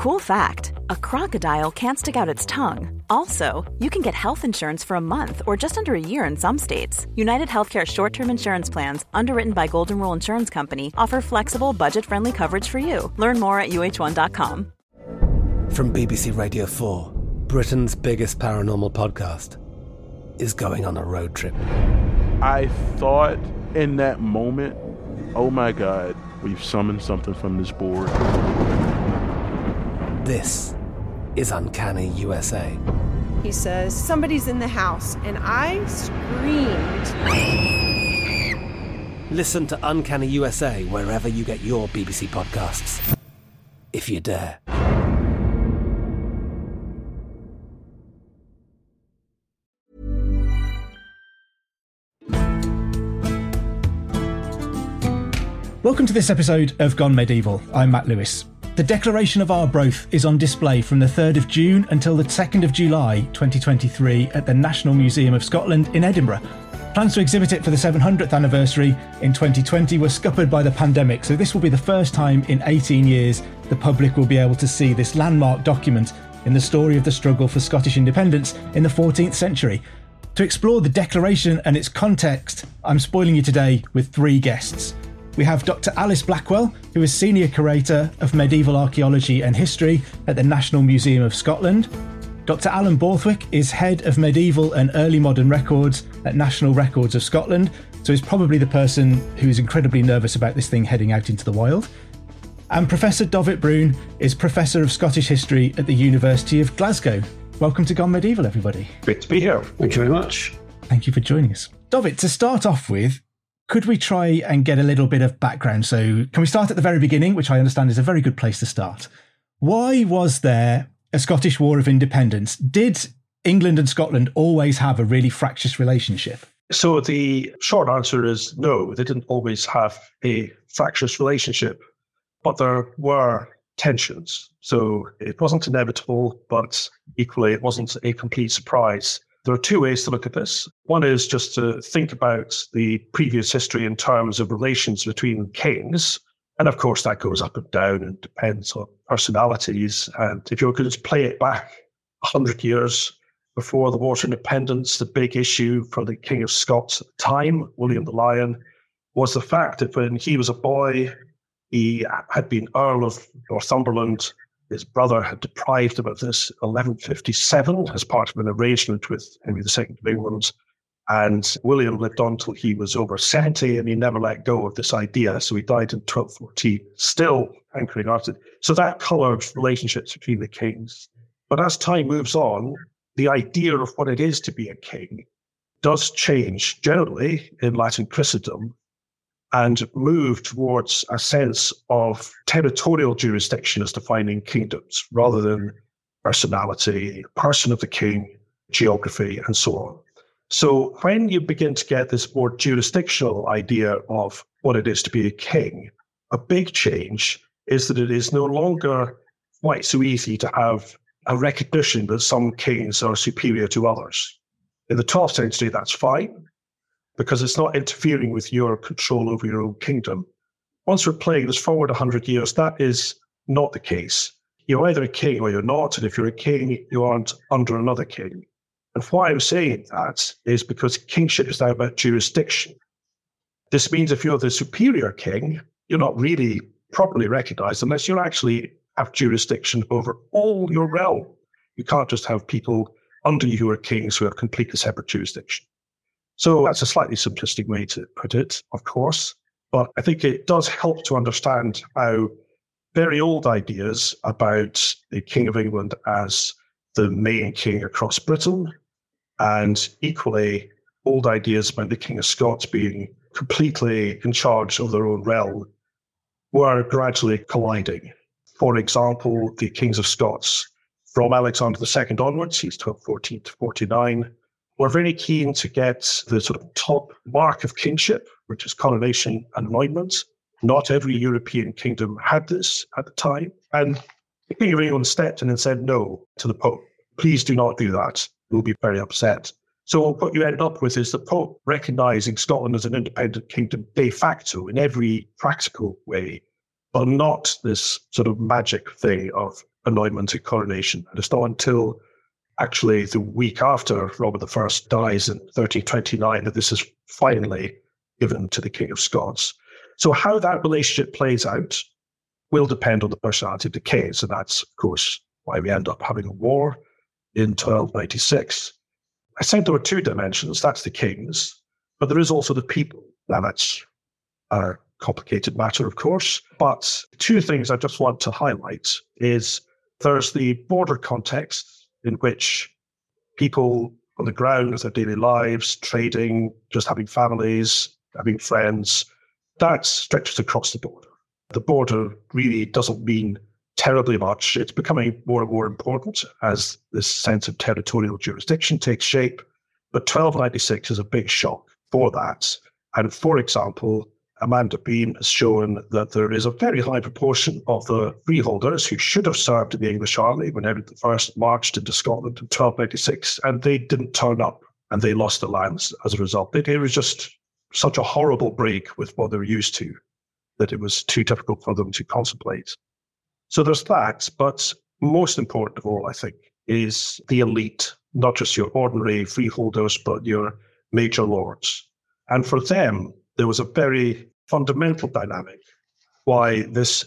Cool fact a crocodile can't stick out its tongue. Also, you can get health insurance for a month or just under a year in some states. United Healthcare short term insurance plans, underwritten by Golden Rule Insurance Company, offer flexible, budget friendly coverage for you. Learn more at uh1.com. From BBC Radio 4, Britain's biggest paranormal podcast is going on a road trip. I thought in that moment, oh my God, we've summoned something from this board. This is Uncanny USA. He says, Somebody's in the house, and I screamed. Listen to Uncanny USA wherever you get your BBC podcasts, if you dare. Welcome to this episode of Gone Medieval. I'm Matt Lewis. The Declaration of Arbroath is on display from the 3rd of June until the 2nd of July 2023 at the National Museum of Scotland in Edinburgh. Plans to exhibit it for the 700th anniversary in 2020 were scuppered by the pandemic, so this will be the first time in 18 years the public will be able to see this landmark document in the story of the struggle for Scottish independence in the 14th century. To explore the Declaration and its context, I'm spoiling you today with three guests. We have Dr. Alice Blackwell, who is Senior Curator of Medieval Archaeology and History at the National Museum of Scotland. Dr. Alan Borthwick is Head of Medieval and Early Modern Records at National Records of Scotland, so he's probably the person who is incredibly nervous about this thing heading out into the wild. And Professor Dauvit Broun is Professor of Scottish History at the University of Glasgow. Welcome to Gone Medieval, everybody. Great to be here. Thank you very much. Thank you for joining us. Dovit, to start off with, could we try and get a little bit of background? So, can we start at the very beginning, which I understand is a very good place to start? Why was there a Scottish War of Independence? Did England and Scotland always have a really fractious relationship? So, the short answer is no, they didn't always have a fractious relationship, but there were tensions. So, it wasn't inevitable, but equally, it wasn't a complete surprise. There are two ways to look at this. One is just to think about the previous history in terms of relations between kings. And of course, that goes up and down and depends on personalities. And if you could just play it back 100 years before the War of Independence, the big issue for the King of Scots at the time, William the Lion, was the fact that when he was a boy, he had been Earl of Northumberland his brother had deprived him of this 1157 as part of an arrangement with Henry II of England. And William lived on till he was over 70 and he never let go of this idea. So he died in 1214, still hankering after it. So that coloured relationships between the kings. But as time moves on, the idea of what it is to be a king does change generally in Latin Christendom and move towards a sense of territorial jurisdiction as defining kingdoms rather than personality, person of the king, geography, and so on. So when you begin to get this more jurisdictional idea of what it is to be a king, a big change is that it is no longer quite so easy to have a recognition that some kings are superior to others. In the 12th century, that's fine because it's not interfering with your control over your own kingdom. Once we're playing this forward 100 years, that is not the case. You're either a king or you're not. And if you're a king, you aren't under another king. And why I'm saying that is because kingship is now about jurisdiction. This means if you're the superior king, you're not really properly recognized unless you actually have jurisdiction over all your realm. You can't just have people under you who are kings who have completely separate jurisdiction. So that's a slightly simplistic way to put it, of course. But I think it does help to understand how very old ideas about the King of England as the main king across Britain, and equally old ideas about the King of Scots being completely in charge of their own realm, were gradually colliding. For example, the Kings of Scots from Alexander II onwards, he's 1214 to 49, we're very keen to get the sort of top mark of kingship, which is coronation and anointment. Not every European kingdom had this at the time. And the King of England stepped in and said no to the Pope. Please do not do that. We'll be very upset. So what you end up with is the Pope recognizing Scotland as an independent kingdom de facto in every practical way, but not this sort of magic thing of anointment and coronation. And it's not until actually the week after Robert I dies in 1329 that this is finally given to the King of Scots. So, how that relationship plays out will depend on the personality of the king. So, that's, of course, why we end up having a war in 1296. I said there were two dimensions that's the kings, but there is also the people. Now, that's a complicated matter, of course. But two things I just want to highlight is there's the border context in which people on the ground with their daily lives, trading, just having families, having friends, that stretches across the border. The border really doesn't mean terribly much. It's becoming more and more important as this sense of territorial jurisdiction takes shape. But 1296 is a big shock for that. And for example, Amanda Beam has shown that there is a very high proportion of the freeholders who should have served in the English army when Edward I marched into Scotland in 1296, and they didn't turn up and they lost their lands as a result. It was just such a horrible break with what they were used to that it was too difficult for them to contemplate. So there's that. But most important of all, I think, is the elite, not just your ordinary freeholders, but your major lords. And for them, there was a very fundamental dynamic why this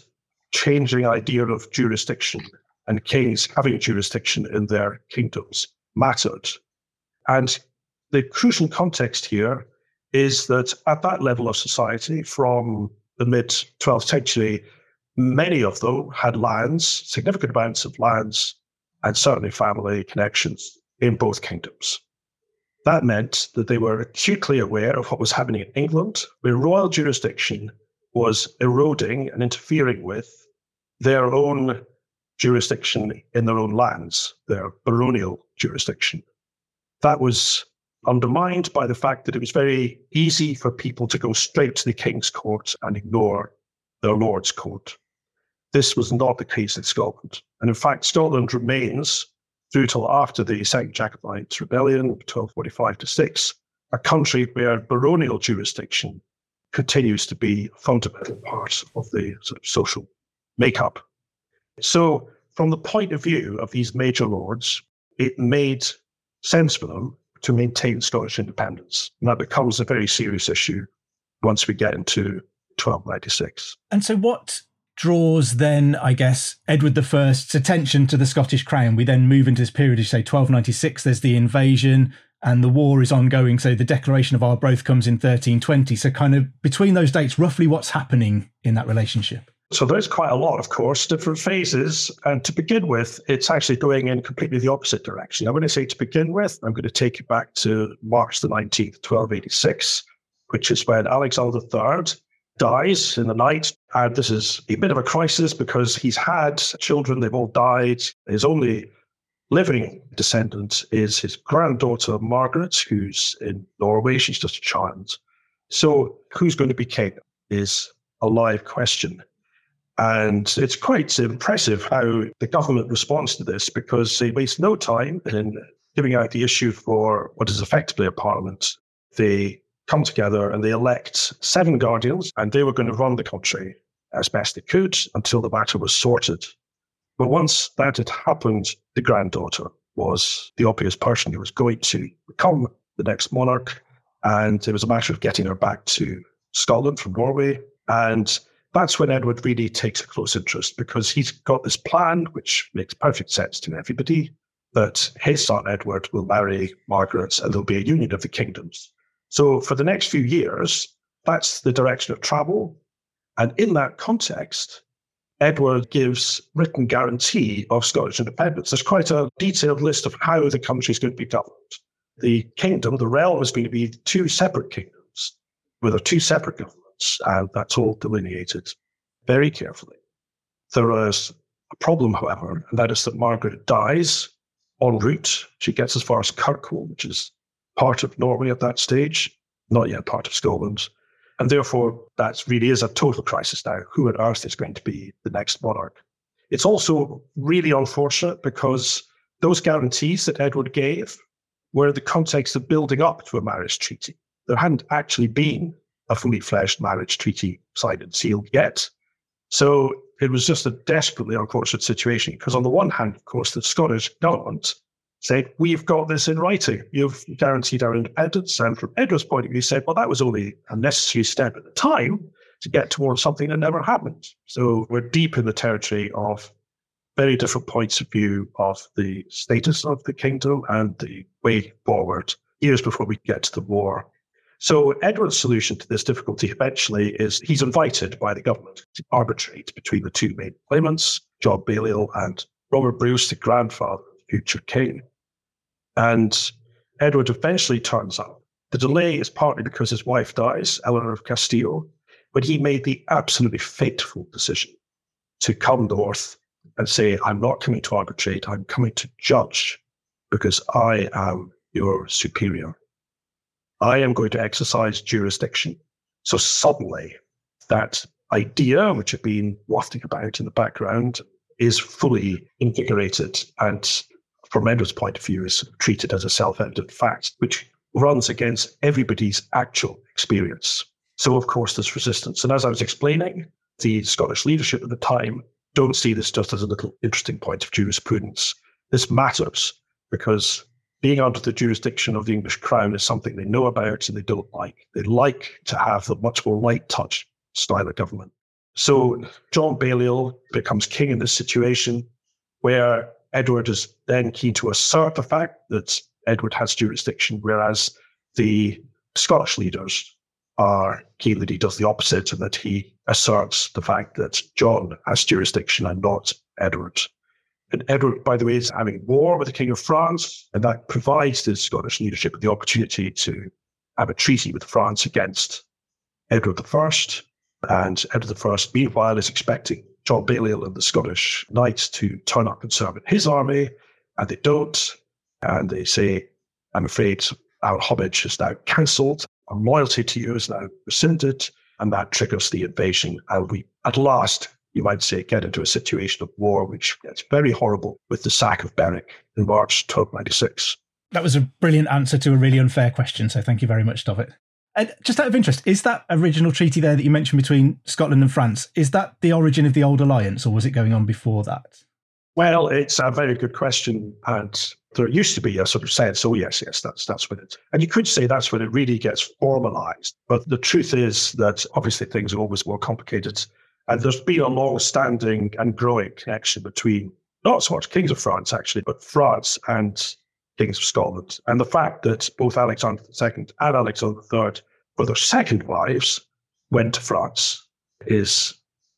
changing idea of jurisdiction and kings having jurisdiction in their kingdoms mattered. And the crucial context here is that at that level of society, from the mid 12th century, many of them had lands, significant amounts of lands, and certainly family connections in both kingdoms. That meant that they were acutely aware of what was happening in England, where royal jurisdiction was eroding and interfering with their own jurisdiction in their own lands, their baronial jurisdiction. That was undermined by the fact that it was very easy for people to go straight to the King's Court and ignore their Lord's Court. This was not the case in Scotland. And in fact, Scotland remains through till after the Second Jacobite Rebellion, 1245 to 6, a country where baronial jurisdiction continues to be a fundamental part of the sort of social makeup. So, from the point of view of these major lords, it made sense for them to maintain Scottish independence. And that becomes a very serious issue once we get into 1296. And so, what draws then, I guess, Edward I's attention to the Scottish crown. We then move into this period, you say 1296, there's the invasion and the war is ongoing. So the declaration of Arbroath comes in 1320. So, kind of between those dates, roughly what's happening in that relationship? So there's quite a lot, of course, different phases. And to begin with, it's actually going in completely the opposite direction. I'm going to say to begin with, I'm going to take you back to March the 19th, 1286, which is when Alexander III dies in the night. And this is a bit of a crisis because he's had children, they've all died. His only living descendant is his granddaughter, Margaret, who's in Norway. She's just a child. So, who's going to be king is a live question. And it's quite impressive how the government responds to this because they waste no time in giving out the issue for what is effectively a parliament. They come together and they elect seven guardians, and they were going to run the country as best they could until the matter was sorted. But once that had happened, the granddaughter was the obvious person who was going to become the next monarch. And it was a matter of getting her back to Scotland from Norway. And that's when Edward really takes a close interest because he's got this plan, which makes perfect sense to everybody, that his son Edward will marry Margaret and there'll be a union of the kingdoms. So for the next few years, that's the direction of travel. And in that context, Edward gives written guarantee of Scottish independence. There's quite a detailed list of how the country is going to be governed. The kingdom, the realm, is going to be two separate kingdoms with two separate governments, and that's all delineated very carefully. There is a problem, however, and that is that Margaret dies en route. She gets as far as Kirkwall, which is part of Norway at that stage, not yet part of Scotland. And therefore, that really is a total crisis now. Who on earth is going to be the next monarch? It's also really unfortunate because those guarantees that Edward gave were in the context of building up to a marriage treaty. There hadn't actually been a fully fledged marriage treaty signed and sealed yet. So it was just a desperately unfortunate situation because, on the one hand, of course, the Scottish government said, We've got this in writing. You've guaranteed our independence. And from Edward's point of view, he said, Well, that was only a necessary step at the time to get towards something that never happened. So we're deep in the territory of very different points of view of the status of the kingdom and the way forward years before we get to the war. So Edward's solution to this difficulty eventually is he's invited by the government to arbitrate between the two main claimants, John Balliol and Robert Bruce, the grandfather of the future king. And Edward eventually turns up. The delay is partly because his wife dies, Eleanor of Castile, but he made the absolutely fateful decision to come north and say, I'm not coming to arbitrate, I'm coming to judge because I am your superior. I am going to exercise jurisdiction. So suddenly, that idea, which had been wafting about in the background, is fully invigorated and, from Edward's point of view, is treated as a self evident fact, which runs against everybody's actual experience. So, of course, there's resistance. And as I was explaining, the Scottish leadership at the time don't see this just as a little interesting point of jurisprudence. This matters because being under the jurisdiction of the English crown is something they know about and they don't like. They like to have the much more light touch style of government. So John Balliol becomes king in this situation where Edward is then keen to assert the fact that Edward has jurisdiction, whereas the Scottish leaders are keen that he does the opposite and that he asserts the fact that John has jurisdiction and not Edward. And Edward, by the way, is having war with the King of France, and that provides the Scottish leadership the opportunity to have a treaty with France against Edward I. And Edward I, meanwhile, is expecting John Balliol and the Scottish knights to turn up and serve in his army, and they don't. And they say, I'm afraid our homage is now cancelled, our loyalty to you is now rescinded, and that triggers the invasion. And we, at last, you might say, get into a situation of war, which gets very horrible with the sack of Berwick in March 1296. That was a brilliant answer to a really unfair question. So thank you very much, Dauvit. And just out of interest, is that original treaty there that you mentioned between Scotland and France, is that the origin of the old alliance or was it going on before that? Well, it's a very good question. And there used to be a sort of sense, oh, yes, yes, that's, that's when it, and you could say that's when it really gets formalized. But the truth is that obviously things are always more complicated and there's been a long standing and growing connection between not so much kings of France, actually, but France and kings of Scotland. And the fact that both Alexander II and Alexander III, for their second wives, went to France is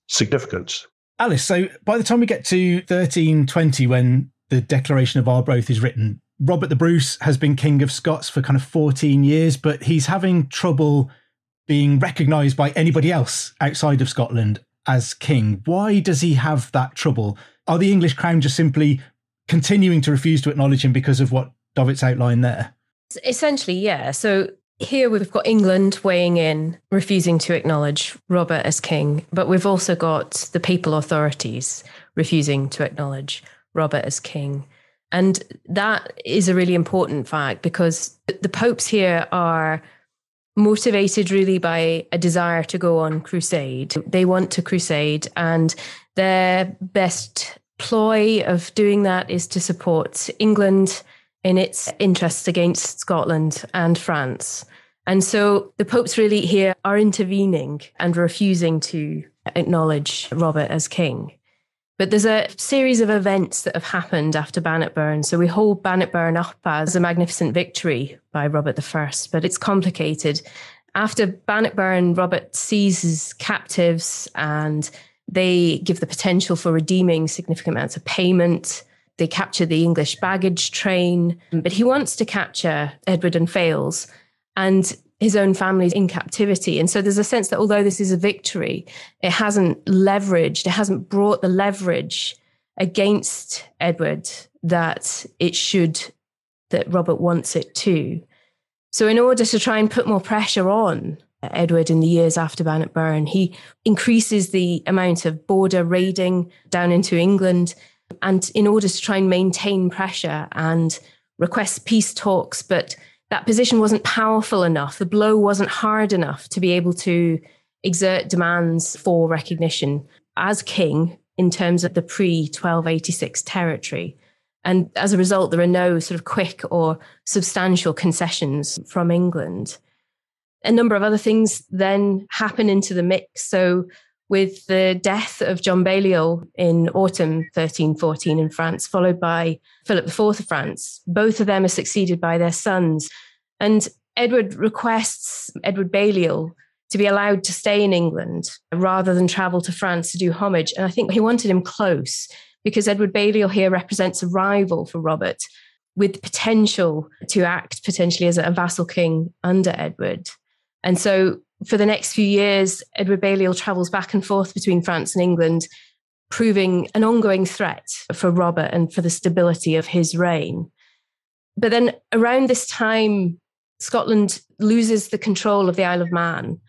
significant. Alice, so by the time we get to 1320, when the Declaration of Arbroath is written, Robert the Bruce has been King of Scots for kind of 14 years, but he's having trouble being recognised by anybody else outside of Scotland as king. Why does he have that trouble? Are the English crown just simply continuing to refuse to acknowledge him because of what Dauvit's outlined there? Essentially, yeah. So here we've got England weighing in, refusing to acknowledge Robert as king, but we've also got the papal authorities refusing to acknowledge Robert as king. And that is a really important fact because the popes here are motivated really by a desire to go on crusade. They want to crusade, and their best ploy of doing that is to support England in its interests against Scotland and France. And so the popes really here are intervening and refusing to acknowledge Robert as king. But there's a series of events that have happened after Bannockburn. So we hold Bannockburn up as a magnificent victory by Robert I, but it's complicated. After Bannockburn, Robert seizes captives and they give the potential for redeeming significant amounts of payment. They capture the English baggage train, but he wants to capture Edward and fails. And his own family's in captivity. And so there's a sense that although this is a victory, it hasn't leveraged, it hasn't brought the leverage against Edward that it should, that Robert wants it to. So, in order to try and put more pressure on Edward in the years after Bannockburn, he increases the amount of border raiding down into England. And in order to try and maintain pressure and request peace talks, but that position wasn't powerful enough. The blow wasn't hard enough to be able to exert demands for recognition. as king in terms of the pre 1286 territory. And as a result, there are no sort of quick or substantial concessions from England. A number of other things then happen into the mix. So, with the death of John Balliol in autumn 1314 in France, followed by Philip IV of France, both of them are succeeded by their sons. And Edward requests Edward Balliol to be allowed to stay in England rather than travel to France to do homage. And I think he wanted him close because Edward Balliol here represents a rival for Robert with potential to act potentially as a vassal king under Edward. And so for the next few years, Edward Balliol travels back and forth between France and England, proving an ongoing threat for Robert and for the stability of his reign. But then around this time, Scotland loses the control of the Isle of Man.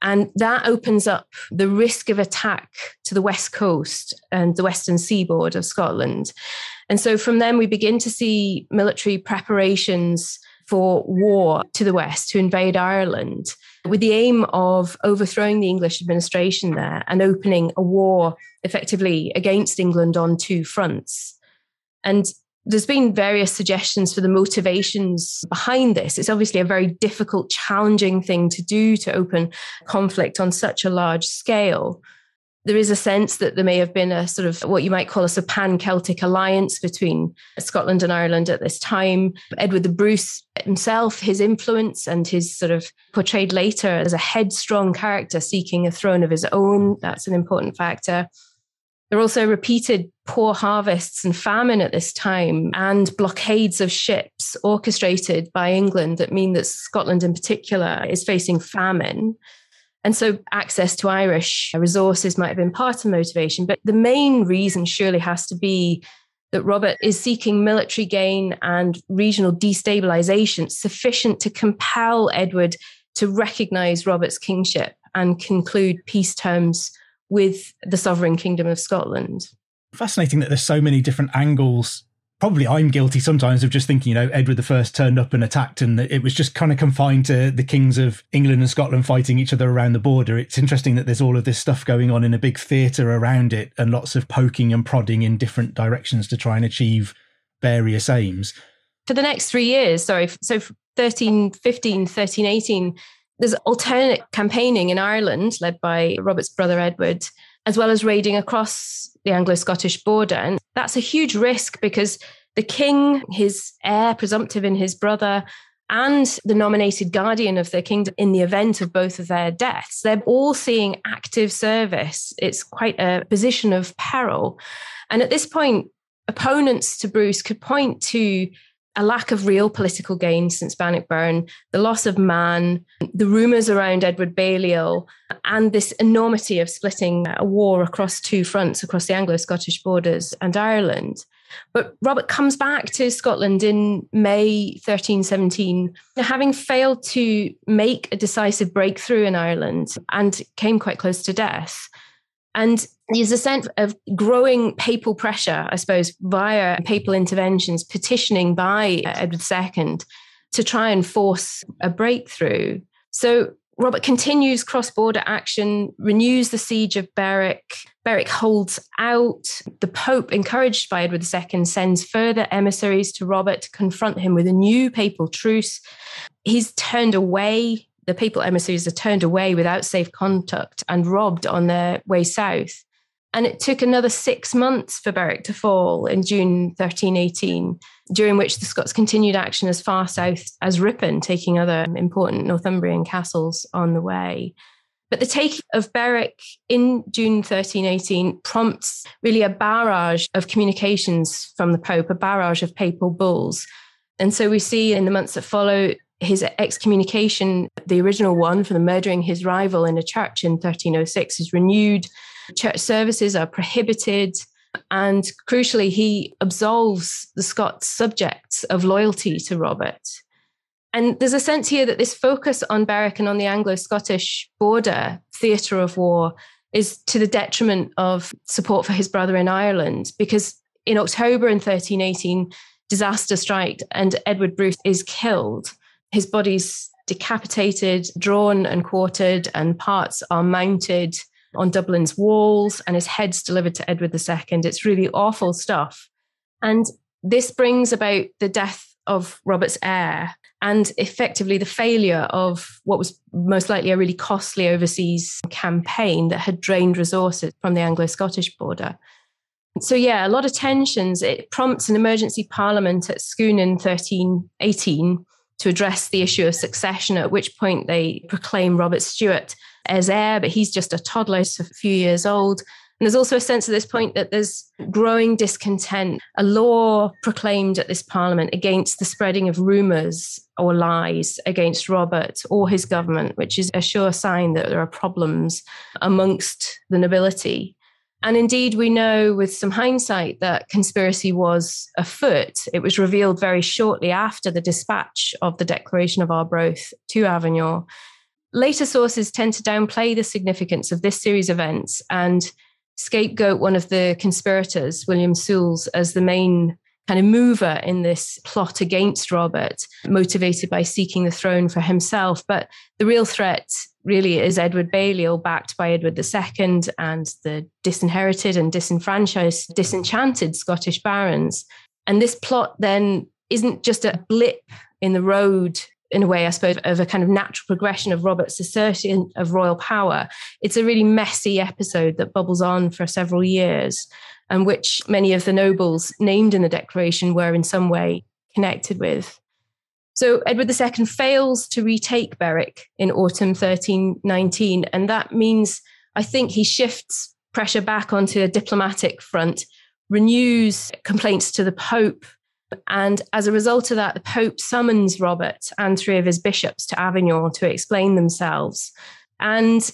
And that opens up the risk of attack to the west coast and the western seaboard of Scotland. And so from then, we begin to see military preparations for war to the west to invade Ireland with the aim of overthrowing the English administration there and opening a war effectively against England on two fronts. And there's been various suggestions for the motivations behind this. It's obviously a very difficult, challenging thing to do to open conflict on such a large scale. There is a sense that there may have been a sort of what you might call a, pan Celtic alliance between Scotland and Ireland at this time. Edward the Bruce himself, his influence and his sort of portrayed later as a headstrong character seeking a throne of his own. That's an important factor. There are also repeated poor harvests and famine at this time, and blockades of ships orchestrated by England that mean that Scotland, in particular, is facing famine. And so, access to Irish resources might have been part of motivation. But the main reason surely has to be that Robert is seeking military gain and regional destabilization sufficient to compel Edward to recognize Robert's kingship and conclude peace terms with the sovereign kingdom of Scotland. Fascinating that there's so many different angles. Probably I'm guilty sometimes of just thinking, you know, Edward I turned up and attacked, and it was just kind of confined to the kings of England and Scotland fighting each other around the border. It's interesting that there's all of this stuff going on in a big theatre around it and lots of poking and prodding in different directions to try and achieve various aims. For the next three years, sorry, so 13, 15, 13, 18, there's alternate campaigning in Ireland led by Robert's brother Edward, as well as raiding across the Anglo Scottish border. And that's a huge risk because the king, his heir presumptive in his brother, and the nominated guardian of the kingdom in the event of both of their deaths, they're all seeing active service. It's quite a position of peril. And at this point, opponents to Bruce could point to a lack of real political gain since Bannockburn, the loss of Man, the rumours around Edward Balliol, and this enormity of splitting a war across two fronts, across the Anglo Scottish borders and Ireland. But Robert comes back to Scotland in May 1317, having failed to make a decisive breakthrough in Ireland and came quite close to death. And there's a sense of growing papal pressure, I suppose, via papal interventions, petitioning by Edward II to try and force a breakthrough. So Robert continues cross border action, renews the siege of Berwick. Berwick holds out. The Pope, encouraged by Edward II, sends further emissaries to Robert to confront him with a new papal truce. He's turned away. The papal emissaries are turned away without safe conduct and robbed on their way south. And it took another six months for Berwick to fall in June 1318, during which the Scots continued action as far south as Ripon, taking other important Northumbrian castles on the way. But the taking of Berwick in June 1318 prompts really a barrage of communications from the Pope, a barrage of papal bulls. And so we see in the months that follow his excommunication, the original one for the murdering his rival in a church in 1306, is renewed church services are prohibited. And crucially, he absolves the Scots subjects of loyalty to Robert. And there's a sense here that this focus on Berwick and on the Anglo Scottish border, theatre of war, is to the detriment of support for his brother in Ireland. Because in October in 1318, disaster strikes and Edward Bruce is killed. His body's decapitated, drawn and quartered, and parts are mounted on Dublin's walls, and his head's delivered to Edward II. It's really awful stuff. And this brings about the death of Robert's heir and effectively the failure of what was most likely a really costly overseas campaign that had drained resources from the Anglo Scottish border. So, yeah, a lot of tensions. It prompts an emergency parliament at Scone in 1318 to address the issue of succession, at which point they proclaim Robert Stewart as heir, but he's just a toddler, a few years old. And there's also a sense at this point that there's growing discontent, a law proclaimed at this parliament against the spreading of rumours or lies against Robert or his government, which is a sure sign that there are problems amongst the nobility. And indeed, we know with some hindsight that conspiracy was afoot. It was revealed very shortly after the dispatch of the Declaration of Arbroath to Avignon. Later sources tend to downplay the significance of this series of events and scapegoat one of the conspirators, William Soules, as the main kind of mover in this plot against Robert, motivated by seeking the throne for himself. But the real threat really is Edward Balliol, backed by Edward II and the disinherited and disenfranchised, disenchanted Scottish barons. And this plot then isn't just a blip in the road in a way, I suppose, of a kind of natural progression of Robert's assertion of royal power. It's a really messy episode that bubbles on for several years, and which many of the nobles named in the declaration were in some way connected with. So Edward II fails to retake Berwick in autumn 1319, and that means I think he shifts pressure back onto a diplomatic front, renews complaints to the Pope and as a result of that, the Pope summons Robert and three of his bishops to Avignon to explain themselves. And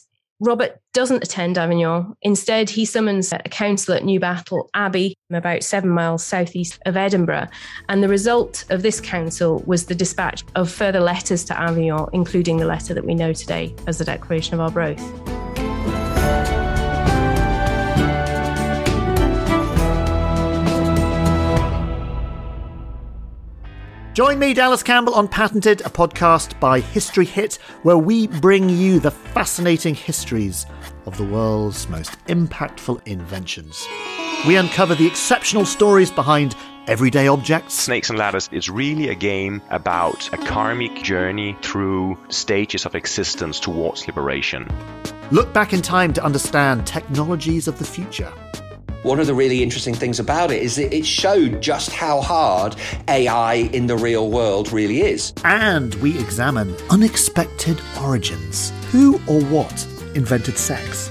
Robert doesn't attend Avignon. Instead, he summons a council at Newbattle Abbey, about seven miles southeast of Edinburgh. And the result of this council was the dispatch of further letters to Avignon, including the letter that we know today as the Declaration of Arbroath. Join me, Dallas Campbell, on Patented, a podcast by History Hit, where we bring you the fascinating histories of the world's most impactful inventions. We uncover the exceptional stories behind everyday objects. Snakes and Ladders is really a game about a karmic journey through stages of existence towards liberation. Look back in time to understand technologies of the future. One of the really interesting things about it is that it showed just how hard AI in the real world really is. And we examine unexpected origins. Who or what invented sex?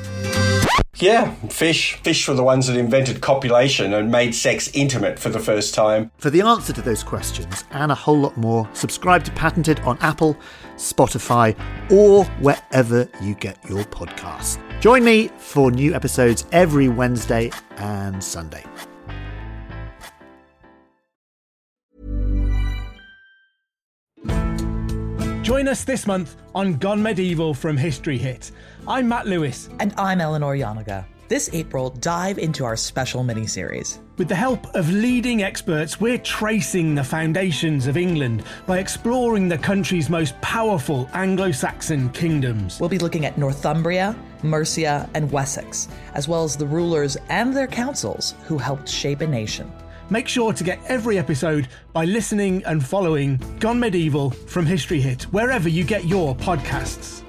Yeah, fish. Fish were the ones that invented copulation and made sex intimate for the first time. For the answer to those questions and a whole lot more, subscribe to Patented on Apple, Spotify, or wherever you get your podcasts. Join me for new episodes every Wednesday and Sunday. Join us this month on Gone Medieval from History Hit. I'm Matt Lewis. And I'm Eleanor Janega. This April, dive into our special mini-series. With the help of leading experts, we're tracing the foundations of England by exploring the country's most powerful Anglo Saxon kingdoms. We'll be looking at Northumbria, Mercia, and Wessex, as well as the rulers and their councils who helped shape a nation. Make sure to get every episode by listening and following Gone Medieval from History Hit, wherever you get your podcasts.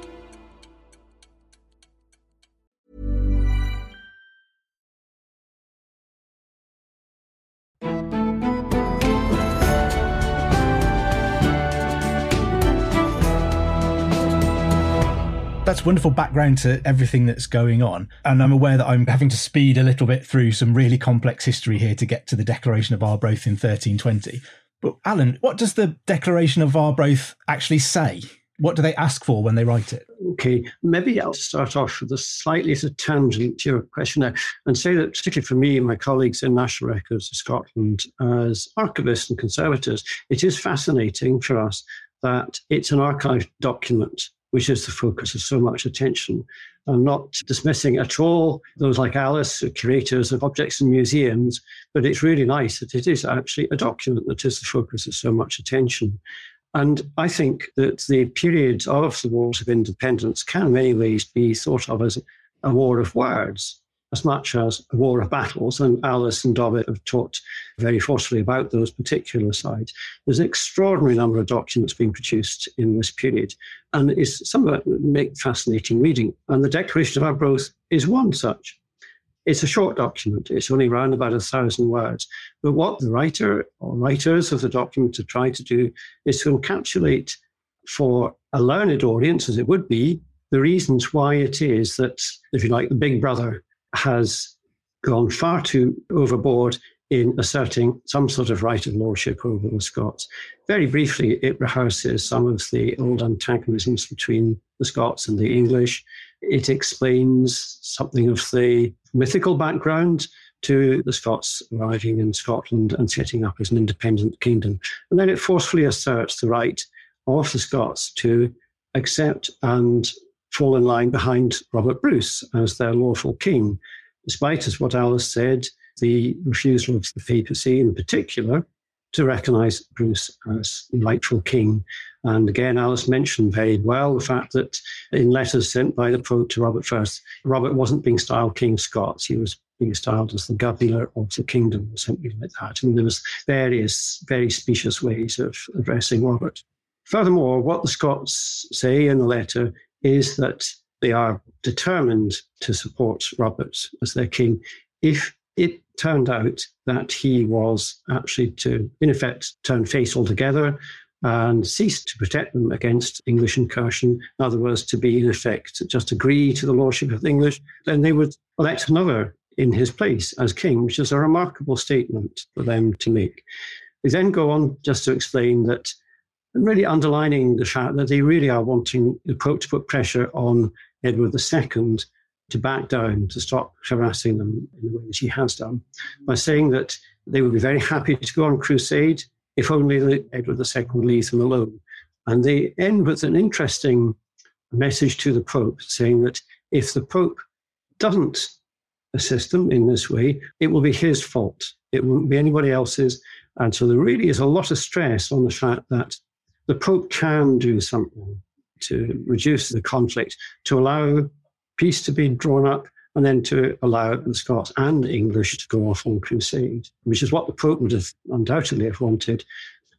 Wonderful background to everything that's going on. And I'm aware that I'm having to speed a little bit through some really complex history here to get to the Declaration of Arbroath in 1320. But Alan, what does the Declaration of Arbroath actually say? What do they ask for when they write it? Okay, maybe I'll start off with a slightly tangent to your question there and say that, particularly for me and my colleagues in National Records of Scotland, as archivists and conservators, it is fascinating for us that it's an archived document which is the focus of so much attention. I'm not dismissing at all those like Alice, curators of objects in museums, but it's really nice that it is actually a document that is the focus of so much attention. And I think that the period of the Wars of Independence can, in many ways, be thought of as a war of words as much as a war of battles. And Alice and Dauvit have talked very forcefully about those particular sides. There's an extraordinary number of documents being produced in this period, and it's some of it make fascinating reading. And the Declaration of Arbroath is one such. It's a short document. It's only around about a thousand words. But what the writer or writers of the document have tried to do is to encapsulate for a learned audience, as it would be, the reasons why it is that, if you like, the big brother has gone far too overboard in asserting some sort of right of lordship over the Scots. Very briefly, it rehearses some of the old antagonisms between the Scots and the English. It explains something of the mythical background to the Scots arriving in Scotland and setting up as an independent kingdom. And then it forcefully asserts the right of the Scots to accept and fall in line behind Robert Bruce as their lawful king, despite, as what Alice said, the refusal of the papacy in particular to recognise Bruce as rightful king. And again, Alice mentioned very well the fact that in letters sent by the Pope to Robert I, Robert wasn't being styled King Scots. He was being styled as the governor of the kingdom, or something like that. And there was various, very specious ways of addressing Robert. Furthermore, what the Scots say in the letter is that they are determined to support Robert as their king if it turned out that he was actually to, in effect, turn face altogether and cease to protect them against English incursion. In other words, to be, in effect, just agree to the lordship of the English, then they would elect another in his place as king, which is a remarkable statement for them to make. They then go on just to explain that and really underlining the fact that they really are wanting the Pope to put pressure on Edward II to back down, to stop harassing them in the way that he has done, by saying that they would be very happy to go on crusade if only Edward II would leave them alone. And they end with an interesting message to the Pope saying that if the Pope doesn't assist them in this way, it will be his fault. It won't be anybody else's. And so there really is a lot of stress on the fact that the Pope can do something to reduce the conflict, to allow peace to be drawn up, and then to allow the Scots and English to go off on crusade, which is what the Pope would have undoubtedly have wanted.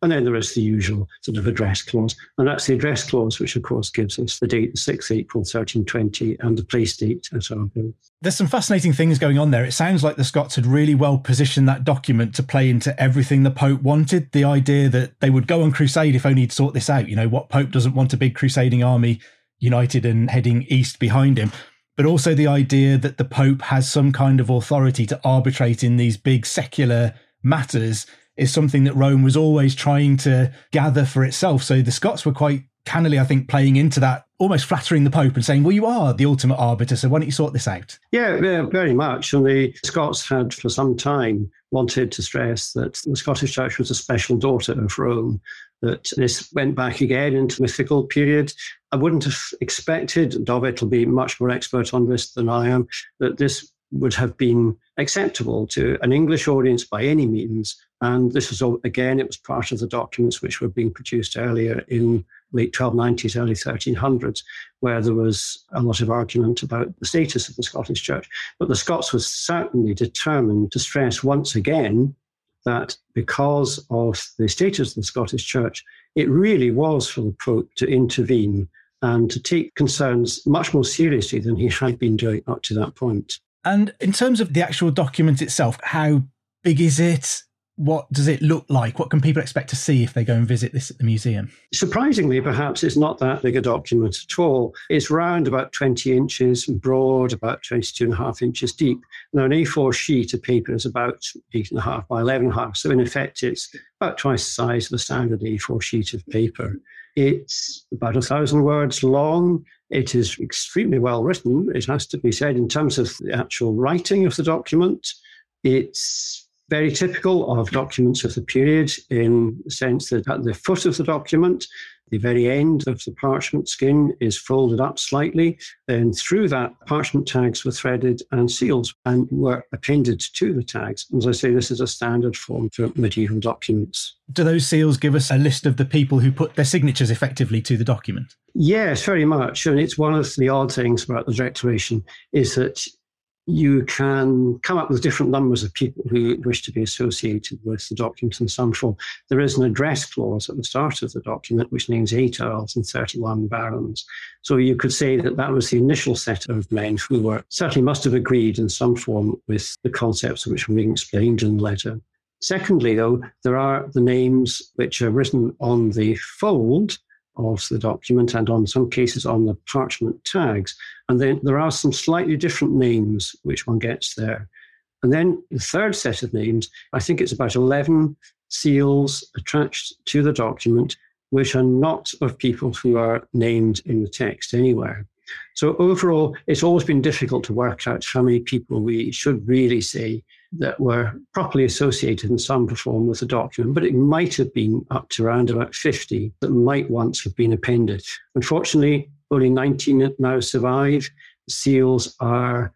And then there is the usual sort of address clause. And that's the address clause, which of course gives us the date, the 6th April 1320, and the place date at Argyll. There's some fascinating things going on there. It sounds like the Scots had really well positioned that document to play into everything the Pope wanted. The idea that they would go on crusade if only he'd sort this out. You know, what Pope doesn't want a big crusading army united and heading east behind him? But also the idea that the Pope has some kind of authority to arbitrate in these big secular matters is something that Rome was always trying to gather for itself. So the Scots were quite cannily, I think, playing into that, almost flattering the Pope and saying, well, you are the ultimate arbiter, so why don't you sort this out? Yeah, very much. And the Scots had for some time wanted to stress that the Scottish Church was a special daughter of Rome, that this went back again into mythical period. I wouldn't have expected, Dauvit will be much more expert on this than I am, that this would have been acceptable to an English audience by any means. And this was, all, again, it was part of the documents which were being produced earlier in late 1290s, early 1300s, where there was a lot of argument about the status of the Scottish Church. But the Scots were certainly determined to stress once again that because of the status of the Scottish Church, it really was for the Pope to intervene and to take concerns much more seriously than he had been doing up to that point. And in terms of the actual document itself, how big is it? What does it look like? What can people expect to see if they go and visit this at the museum? Surprisingly, perhaps it's not that big a document at all. It's round about 20 inches broad, about 22 and a half inches deep. Now, an A4 sheet of paper is about eight and a half by 11 and a half. So, in effect, it's about twice the size of a standard A4 sheet of paper. It's about a thousand words long. It is extremely well written, it has to be said, in terms of the actual writing of the document. It's very typical of documents of the period in the sense that at the foot of the document, The very end of the parchment skin is folded up slightly. Then through that, parchment tags were threaded and seals and were appended to the tags. As I say, this is a standard form for medieval documents. Do those seals give us a list of the people who put their signatures effectively to the document? Yes, very much. And it's one of the odd things about the Declaration is that you can come up with different numbers of people who wish to be associated with the document in some form. There is an address clause at the start of the document which names eight earls and 31 barons. So you could say that that was the initial set of men who were certainly must have agreed in some form with the concepts which were being explained in the letter. Secondly, though, there are the names which are written on the fold of the document and on some cases on the parchment tags. And then there are some slightly different names which one gets there. And then the third set of names, I think it's about 11 seals attached to the document, which are not of people who are named in the text anywhere. So overall, it's always been difficult to work out how many people we should really say that were properly associated in some form with the document, but it might have been up to around about 50 that might once have been appended. Unfortunately, only 19 now survive. Seals are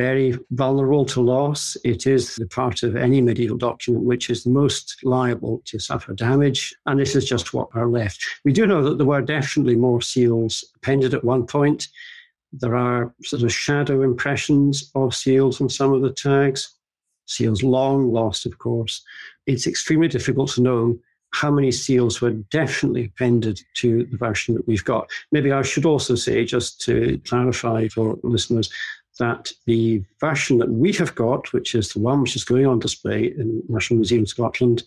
very vulnerable to loss. It is the part of any medieval document which is most liable to suffer damage, and this is just what are left. We do know that there were definitely more seals appended at one point. There are sort of shadow impressions of seals on some of the tags. Seals long lost, of course. It's extremely difficult to know how many seals were definitely appended to the version that we've got. Maybe I should also say, just to clarify for listeners, that the version that we have got, which is the one which is going on display in National Museum Scotland,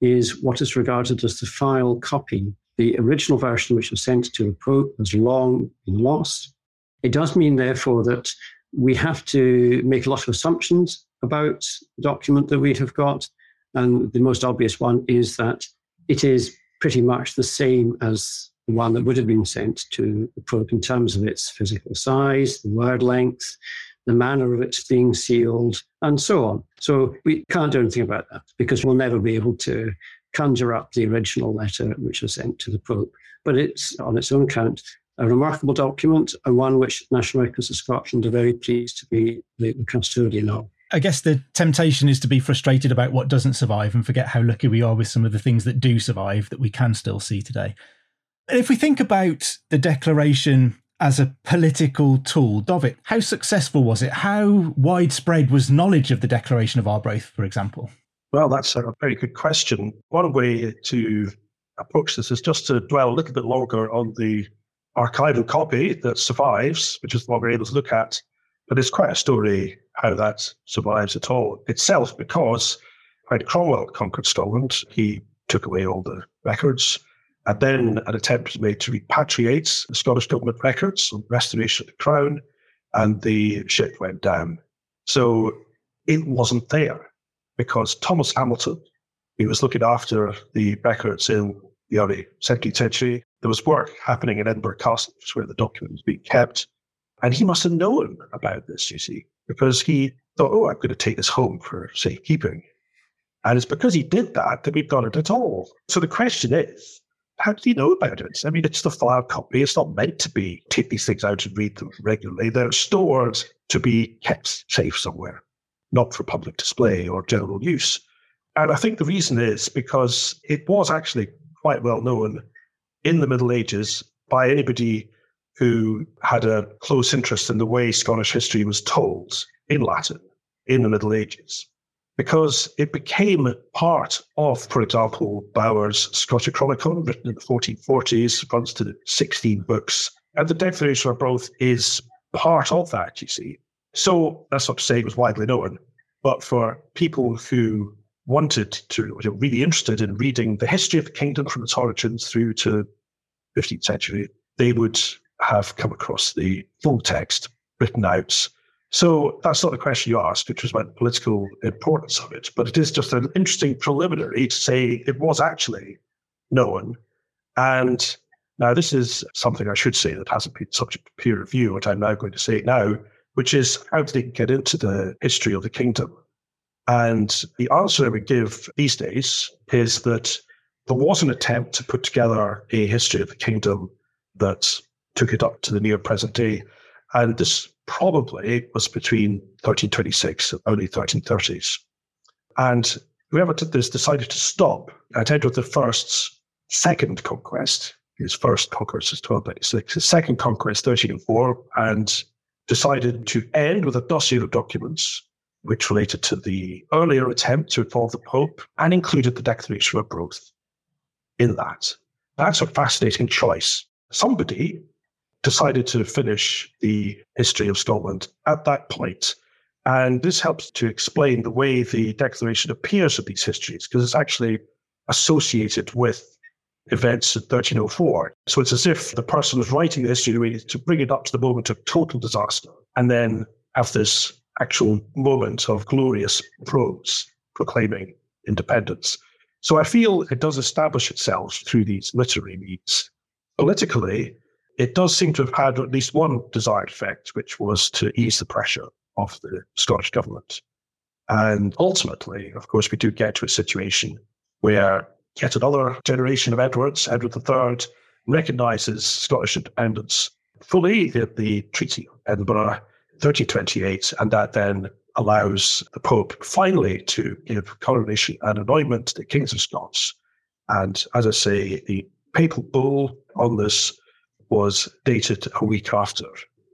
is what is regarded as the file copy. The original version, which was sent to the Pope, has long been lost. It does mean, therefore, that we have to make a lot of assumptions about the document that we have got. And the most obvious one is that it is pretty much the same as the one that would have been sent to the Pope in terms of its physical size, the word length, the manner of its being sealed, and so on. So we can't do anything about that because we'll never be able to conjure up the original letter which was sent to the Pope. But it's, on its own account, a remarkable document and one which National Records of Scotland are very pleased to be the custodian of. I guess the temptation is to be frustrated about what doesn't survive and forget how lucky we are with some of the things that do survive that we can still see today. And if we think about the Declaration as a political tool, Dauvit, how successful was it? How widespread was knowledge of the Declaration of Arbroath, for example? Well, that's a very good question. One way to approach this is just to dwell a little bit longer on the archival copy that survives, which is what we're able to look at. But it's quite a story how that survives at all itself, because when Cromwell conquered Scotland, he took away all the records. And then an attempt was made to repatriate the Scottish government records on the restoration of the crown, and the ship went down. So it wasn't there because Thomas Hamilton, he was looking after the records in the early 17th century, there was work happening in Edinburgh Castle, which is where the document was being kept. And he must have known about this, you see, because he thought, oh, I'm going to take this home for safekeeping. And it's because he did that that we've got it at all. So the question is, how did he know about it? I mean, it's the file copy. It's not meant to be take these things out and read them regularly. They're stored to be kept safe somewhere, not for public display or general use. And I think the reason is because it was actually quite well known in the Middle Ages by anybody who had a close interest in the way Scottish history was told in Latin in the Middle Ages, because it became part of, for example, Bower's Scottish Chronicle, written in the 1440s, runs to 16 books. And the Declaration of Arbroath is part of that, you see. So that's not to say it was widely known, but for people who wanted to, were really interested in reading the history of the kingdom from its origins through to 15th century, they would have come across the full text written out. So that's not the question you asked, which was about the political importance of it, but it is just an interesting preliminary to say it was actually known. And now this is something I should say that hasn't been subject to peer review, what I'm now going to say now, which is how did it get into the history of the kingdom? And the answer I would give these days is that there was an attempt to put together a history of the kingdom that took it up to the near present day. And this probably was between 1326 and early 1330s. And whoever did this decided to stop at Edward I's second conquest. His first conquest was 1296, his second conquest, 1304, and decided to end with a dossier of documents which related to the earlier attempt to involve the Pope and included the Declaration of Arbroath in that. That's a fascinating choice. Somebody decided to finish the history of Scotland at that point. And this helps to explain the way the declaration appears in these histories, because it's actually associated with events in 1304. So it's as if the person who's writing the history to bring it up to the moment of total disaster and then have this actual moment of glorious prose proclaiming independence. So I feel it does establish itself through these literary means. Politically, it does seem to have had at least one desired effect, which was to ease the pressure of the Scottish government. And ultimately, of course, we do get to a situation where yet another generation of Edwards, Edward III, recognises Scottish independence fully at the Treaty of Edinburgh 1328, and that then allows the Pope finally to give coronation and anointment to the kings of Scots. And as I say, the papal bull on this was dated a week after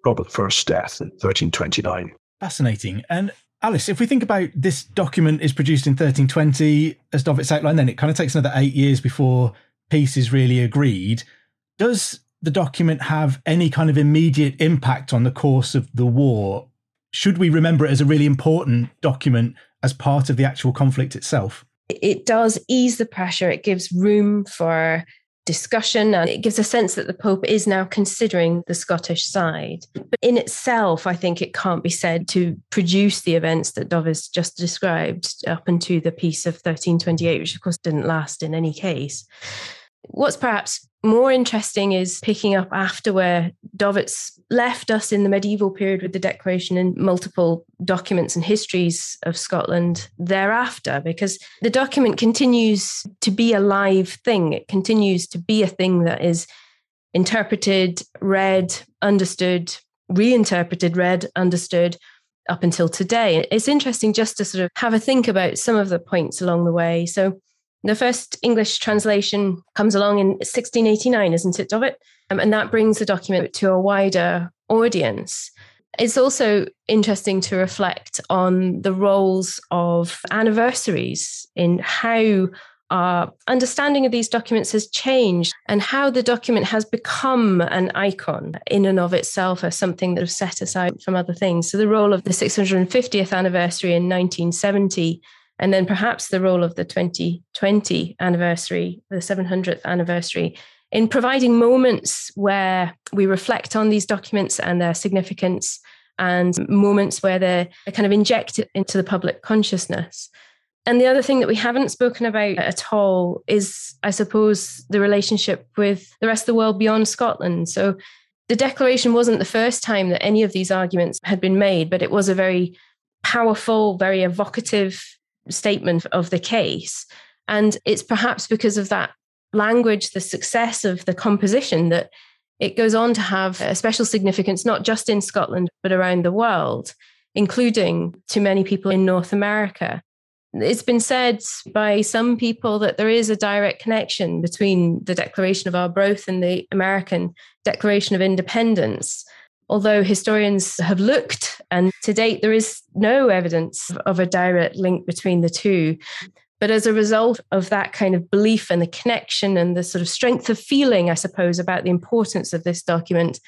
Robert I's death in 1329. Fascinating. And Alice, if we think about this document is produced in 1320, as Dauvit's outlined, then it kind of takes another eight years before peace is really agreed. Does the document have any kind of immediate impact on the course of the war? Should we remember it as a really important document as part of the actual conflict itself? It does ease the pressure. It gives room for discussion and it gives a sense that the Pope is now considering the Scottish side. But in itself, I think it can't be said to produce the events that Dauvit's just described up until the peace of 1328, which of course didn't last in any case. What's perhaps more interesting is picking up after where Dauvit's left us in the medieval period with the declaration and multiple documents and histories of Scotland thereafter, because the document continues to be a live thing. It continues to be a thing that is interpreted, read, understood, reinterpreted, read, understood up until today. It's interesting just to sort of have a think about some of the points along the way. So the first English translation comes along in 1689, isn't it, Dauvit? Um, and that brings the document to a wider audience. It's also interesting to reflect on the roles of anniversaries in how our understanding of these documents has changed and how the document has become an icon in and of itself as something that was set aside from other things. So, the role of the 650th anniversary in 1970 and then perhaps the role of the 2020 anniversary, the 700th anniversary, in providing moments where we reflect on these documents and their significance and moments where they're, kind of injected into the public consciousness. And the other thing that we haven't spoken about at all is, I suppose, the relationship with the rest of the world beyond Scotland. So the declaration wasn't the first time that any of these arguments had been made, but it was a very powerful, very evocative statement of the case. And it's perhaps because of that language, the success of the composition, that it goes on to have a special significance, not just in Scotland, but around the world, including to many people in North America. It's been said by some people that there is a direct connection between the Declaration of Arbroath and the American Declaration of Independence although historians have looked, and to date, there is no evidence of a direct link between the two. But as a result of that kind of belief and the connection and the sort of strength of feeling, I suppose, about the importance of this document,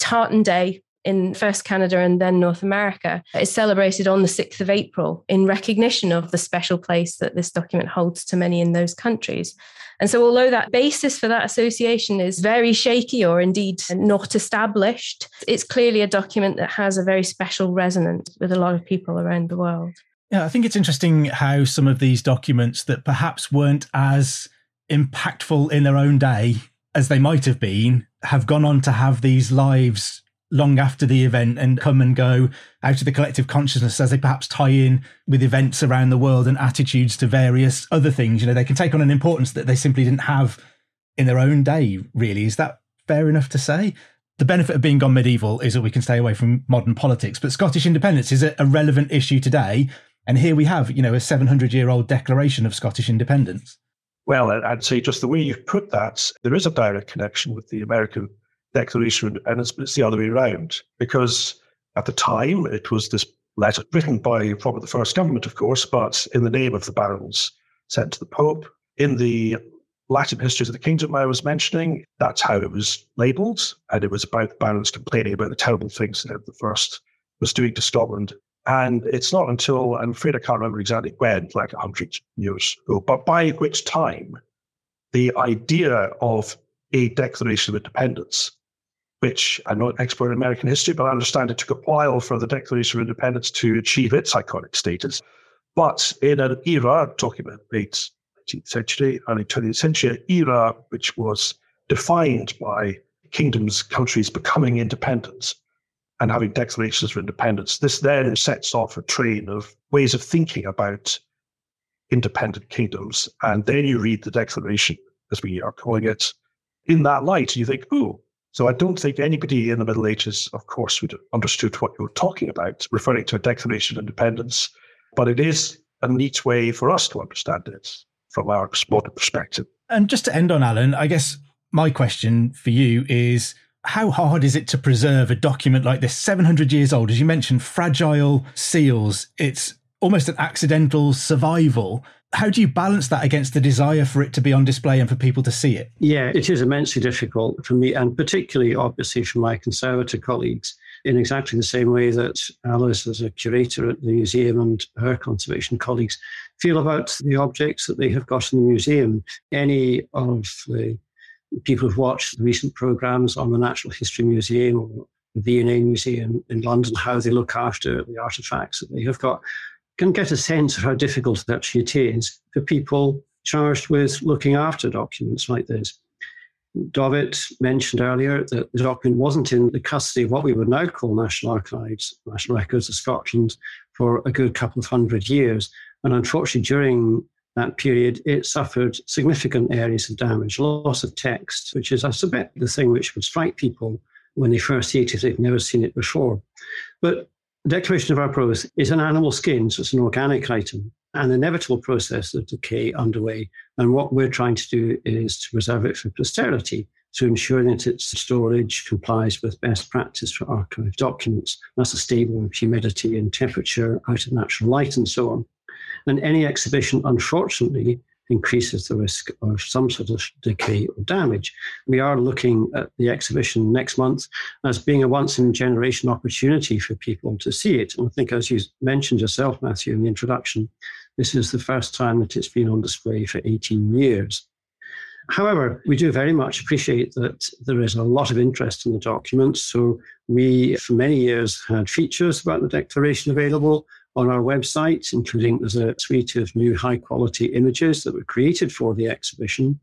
Tartan Day in first Canada and then North America is celebrated on the 6th of April in recognition of the special place that this document holds to many in those countries. And so, although that basis for that association is very shaky or indeed not established, it's clearly a document that has a very special resonance with a lot of people around the world. Yeah, I think it's interesting how some of these documents that perhaps weren't as impactful in their own day as they might have been have gone on to have these lives long after the event and come and go out of the collective consciousness as they perhaps tie in with events around the world and attitudes to various other things. You know, they can take on an importance that they simply didn't have in their own day, really. Is that fair enough to say? The benefit of being gone medieval is that we can stay away from modern politics, but Scottish independence is a, a relevant issue today. And here we have, you know, a 700 year old declaration of Scottish independence. Well, I'd say just the way you put that, there is a direct connection with the American Declaration Independence, but it's the other way around. Because at the time, it was this letter written by Robert the First government, of course, but in the name of the barons sent to the Pope. In the Latin histories of the kingdom I was mentioning, that's how it was labelled. And it was about the barons complaining about the terrible things that the first was doing to Scotland. And it's not until, I'm afraid I can't remember exactly when, like 100 years ago, but by which time the idea of a declaration of independence which I'm not an expert in American history, but I understand it took a while for the Declaration of Independence to achieve its iconic status. But in an era, talking about late 19th century, early 20th century, era which was defined by kingdoms, countries becoming independent and having declarations of independence, this then sets off a train of ways of thinking about independent kingdoms. And then you read the declaration, as we are calling it, in that light, and you think, oh, so I don't think anybody in the Middle Ages, of course, would have understood what you were talking about, referring to a Declaration of Independence. But it is a neat way for us to understand it from our modern perspective. And just to end on, Alan, I guess my question for you is how hard is it to preserve a document like this, 700 years old? As you mentioned, fragile seals. It's almost an accidental survival how do you balance that against the desire for it to be on display and for people to see it? Yeah, it is immensely difficult for me, and particularly obviously for my conservator colleagues, in exactly the same way that Alice, as a curator at the museum, and her conservation colleagues feel about the objects that they have got in the museum. Any of the people who've watched the recent programs on the Natural History Museum or the V&A Museum in London, how they look after the artifacts that they have got, can get a sense of how difficult it actually it is for people charged with looking after documents like this. Dauvit mentioned earlier that the document wasn't in the custody of what we would now call National Archives, National Records of Scotland, for a good couple of hundred years. And unfortunately, during that period, it suffered significant areas of damage, loss of text, which is, I suspect, the thing which would strike people when they first see it if they've never seen it before. But Declaration of Arbroath is an animal skin, so it's an organic item, an inevitable process of decay underway. And what we're trying to do is to preserve it for posterity to ensure that its storage complies with best practice for archived documents. That's a stable humidity and temperature out of natural light and so on. And any exhibition, unfortunately, increases the risk of some sort of decay or damage. We are looking at the exhibition next month as being a once in a generation opportunity for people to see it. And I think, as you mentioned yourself, Matthew, in the introduction, this is the first time that it's been on display for 18 years. However, we do very much appreciate that there is a lot of interest in the documents. So we, for many years, had features about the declaration available on our website, including there's a suite of new high quality images that were created for the exhibition.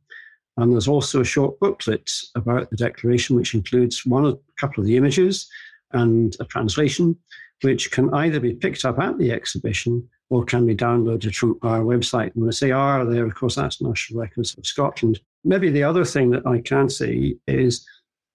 And there's also a short booklet about the declaration, which includes one or a couple of the images and a translation, which can either be picked up at the exhibition or can be downloaded from our website. And when I say are there, of course, that's National Records of Scotland. Maybe the other thing that I can say is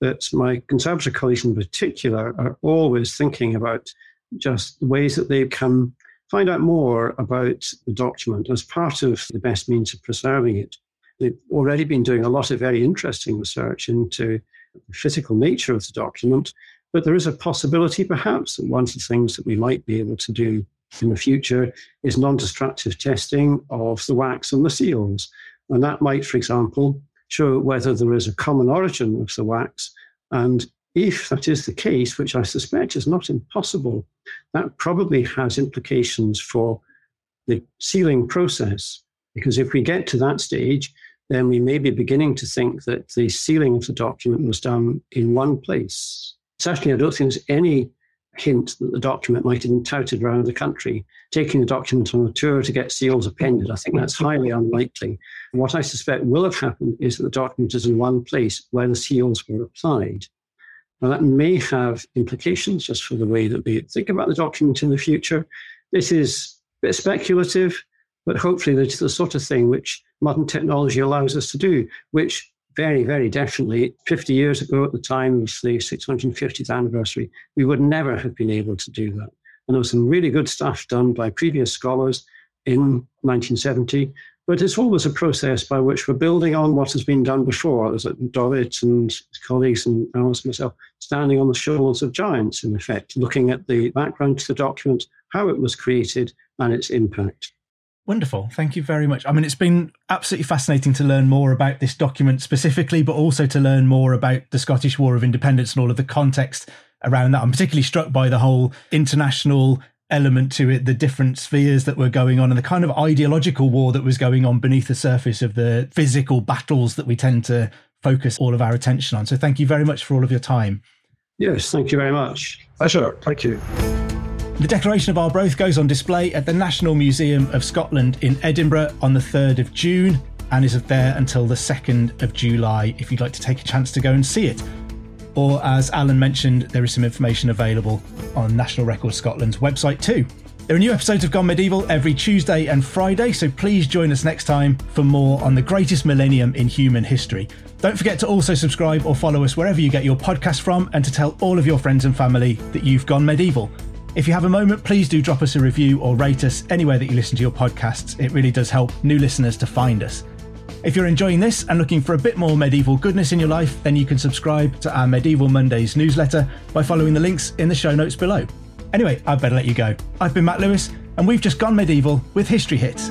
that my conservator colleagues in particular are always thinking about just ways that they can find out more about the document as part of the best means of preserving it. They've already been doing a lot of very interesting research into the physical nature of the document, but there is a possibility perhaps that one of the things that we might be able to do in the future is non destructive testing of the wax and the seals. And that might, for example, show whether there is a common origin of the wax and if that is the case, which I suspect is not impossible, that probably has implications for the sealing process. Because if we get to that stage, then we may be beginning to think that the sealing of the document was done in one place. Certainly, I don't think there's any hint that the document might have been touted around the country, taking the document on a tour to get seals appended. I think that's highly unlikely. what I suspect will have happened is that the document is in one place where the seals were applied. Now, that may have implications just for the way that we think about the document in the future. This is a bit speculative, but hopefully it's the sort of thing which modern technology allows us to do, which very, very definitely 50 years ago at the time of the 650th anniversary, we would never have been able to do that. And there was some really good stuff done by previous scholars in 1970 but it's always a process by which we're building on what has been done before. There's Dauvit and colleagues and Alice and myself standing on the shoulders of giants, in effect, looking at the background to the document, how it was created, and its impact. Wonderful. Thank you very much. I mean, it's been absolutely fascinating to learn more about this document specifically, but also to learn more about the Scottish War of Independence and all of the context around that. I'm particularly struck by the whole international element to it, the different spheres that were going on, and the kind of ideological war that was going on beneath the surface of the physical battles that we tend to focus all of our attention on. So, thank you very much for all of your time. Yes, thank you very much. Pleasure. Thank you. The Declaration of Arbroath goes on display at the National Museum of Scotland in Edinburgh on the 3rd of June and is there until the 2nd of July if you'd like to take a chance to go and see it or as Alan mentioned, there is some information available on National Records Scotland's website too. There are new episodes of Gone Medieval every Tuesday and Friday, so please join us next time for more on the greatest millennium in human history. Don't forget to also subscribe or follow us wherever you get your podcast from and to tell all of your friends and family that you've gone medieval. If you have a moment, please do drop us a review or rate us anywhere that you listen to your podcasts. It really does help new listeners to find us. If you're enjoying this and looking for a bit more medieval goodness in your life, then you can subscribe to our Medieval Mondays newsletter by following the links in the show notes below. Anyway, I'd better let you go. I've been Matt Lewis, and we've just gone medieval with History Hits.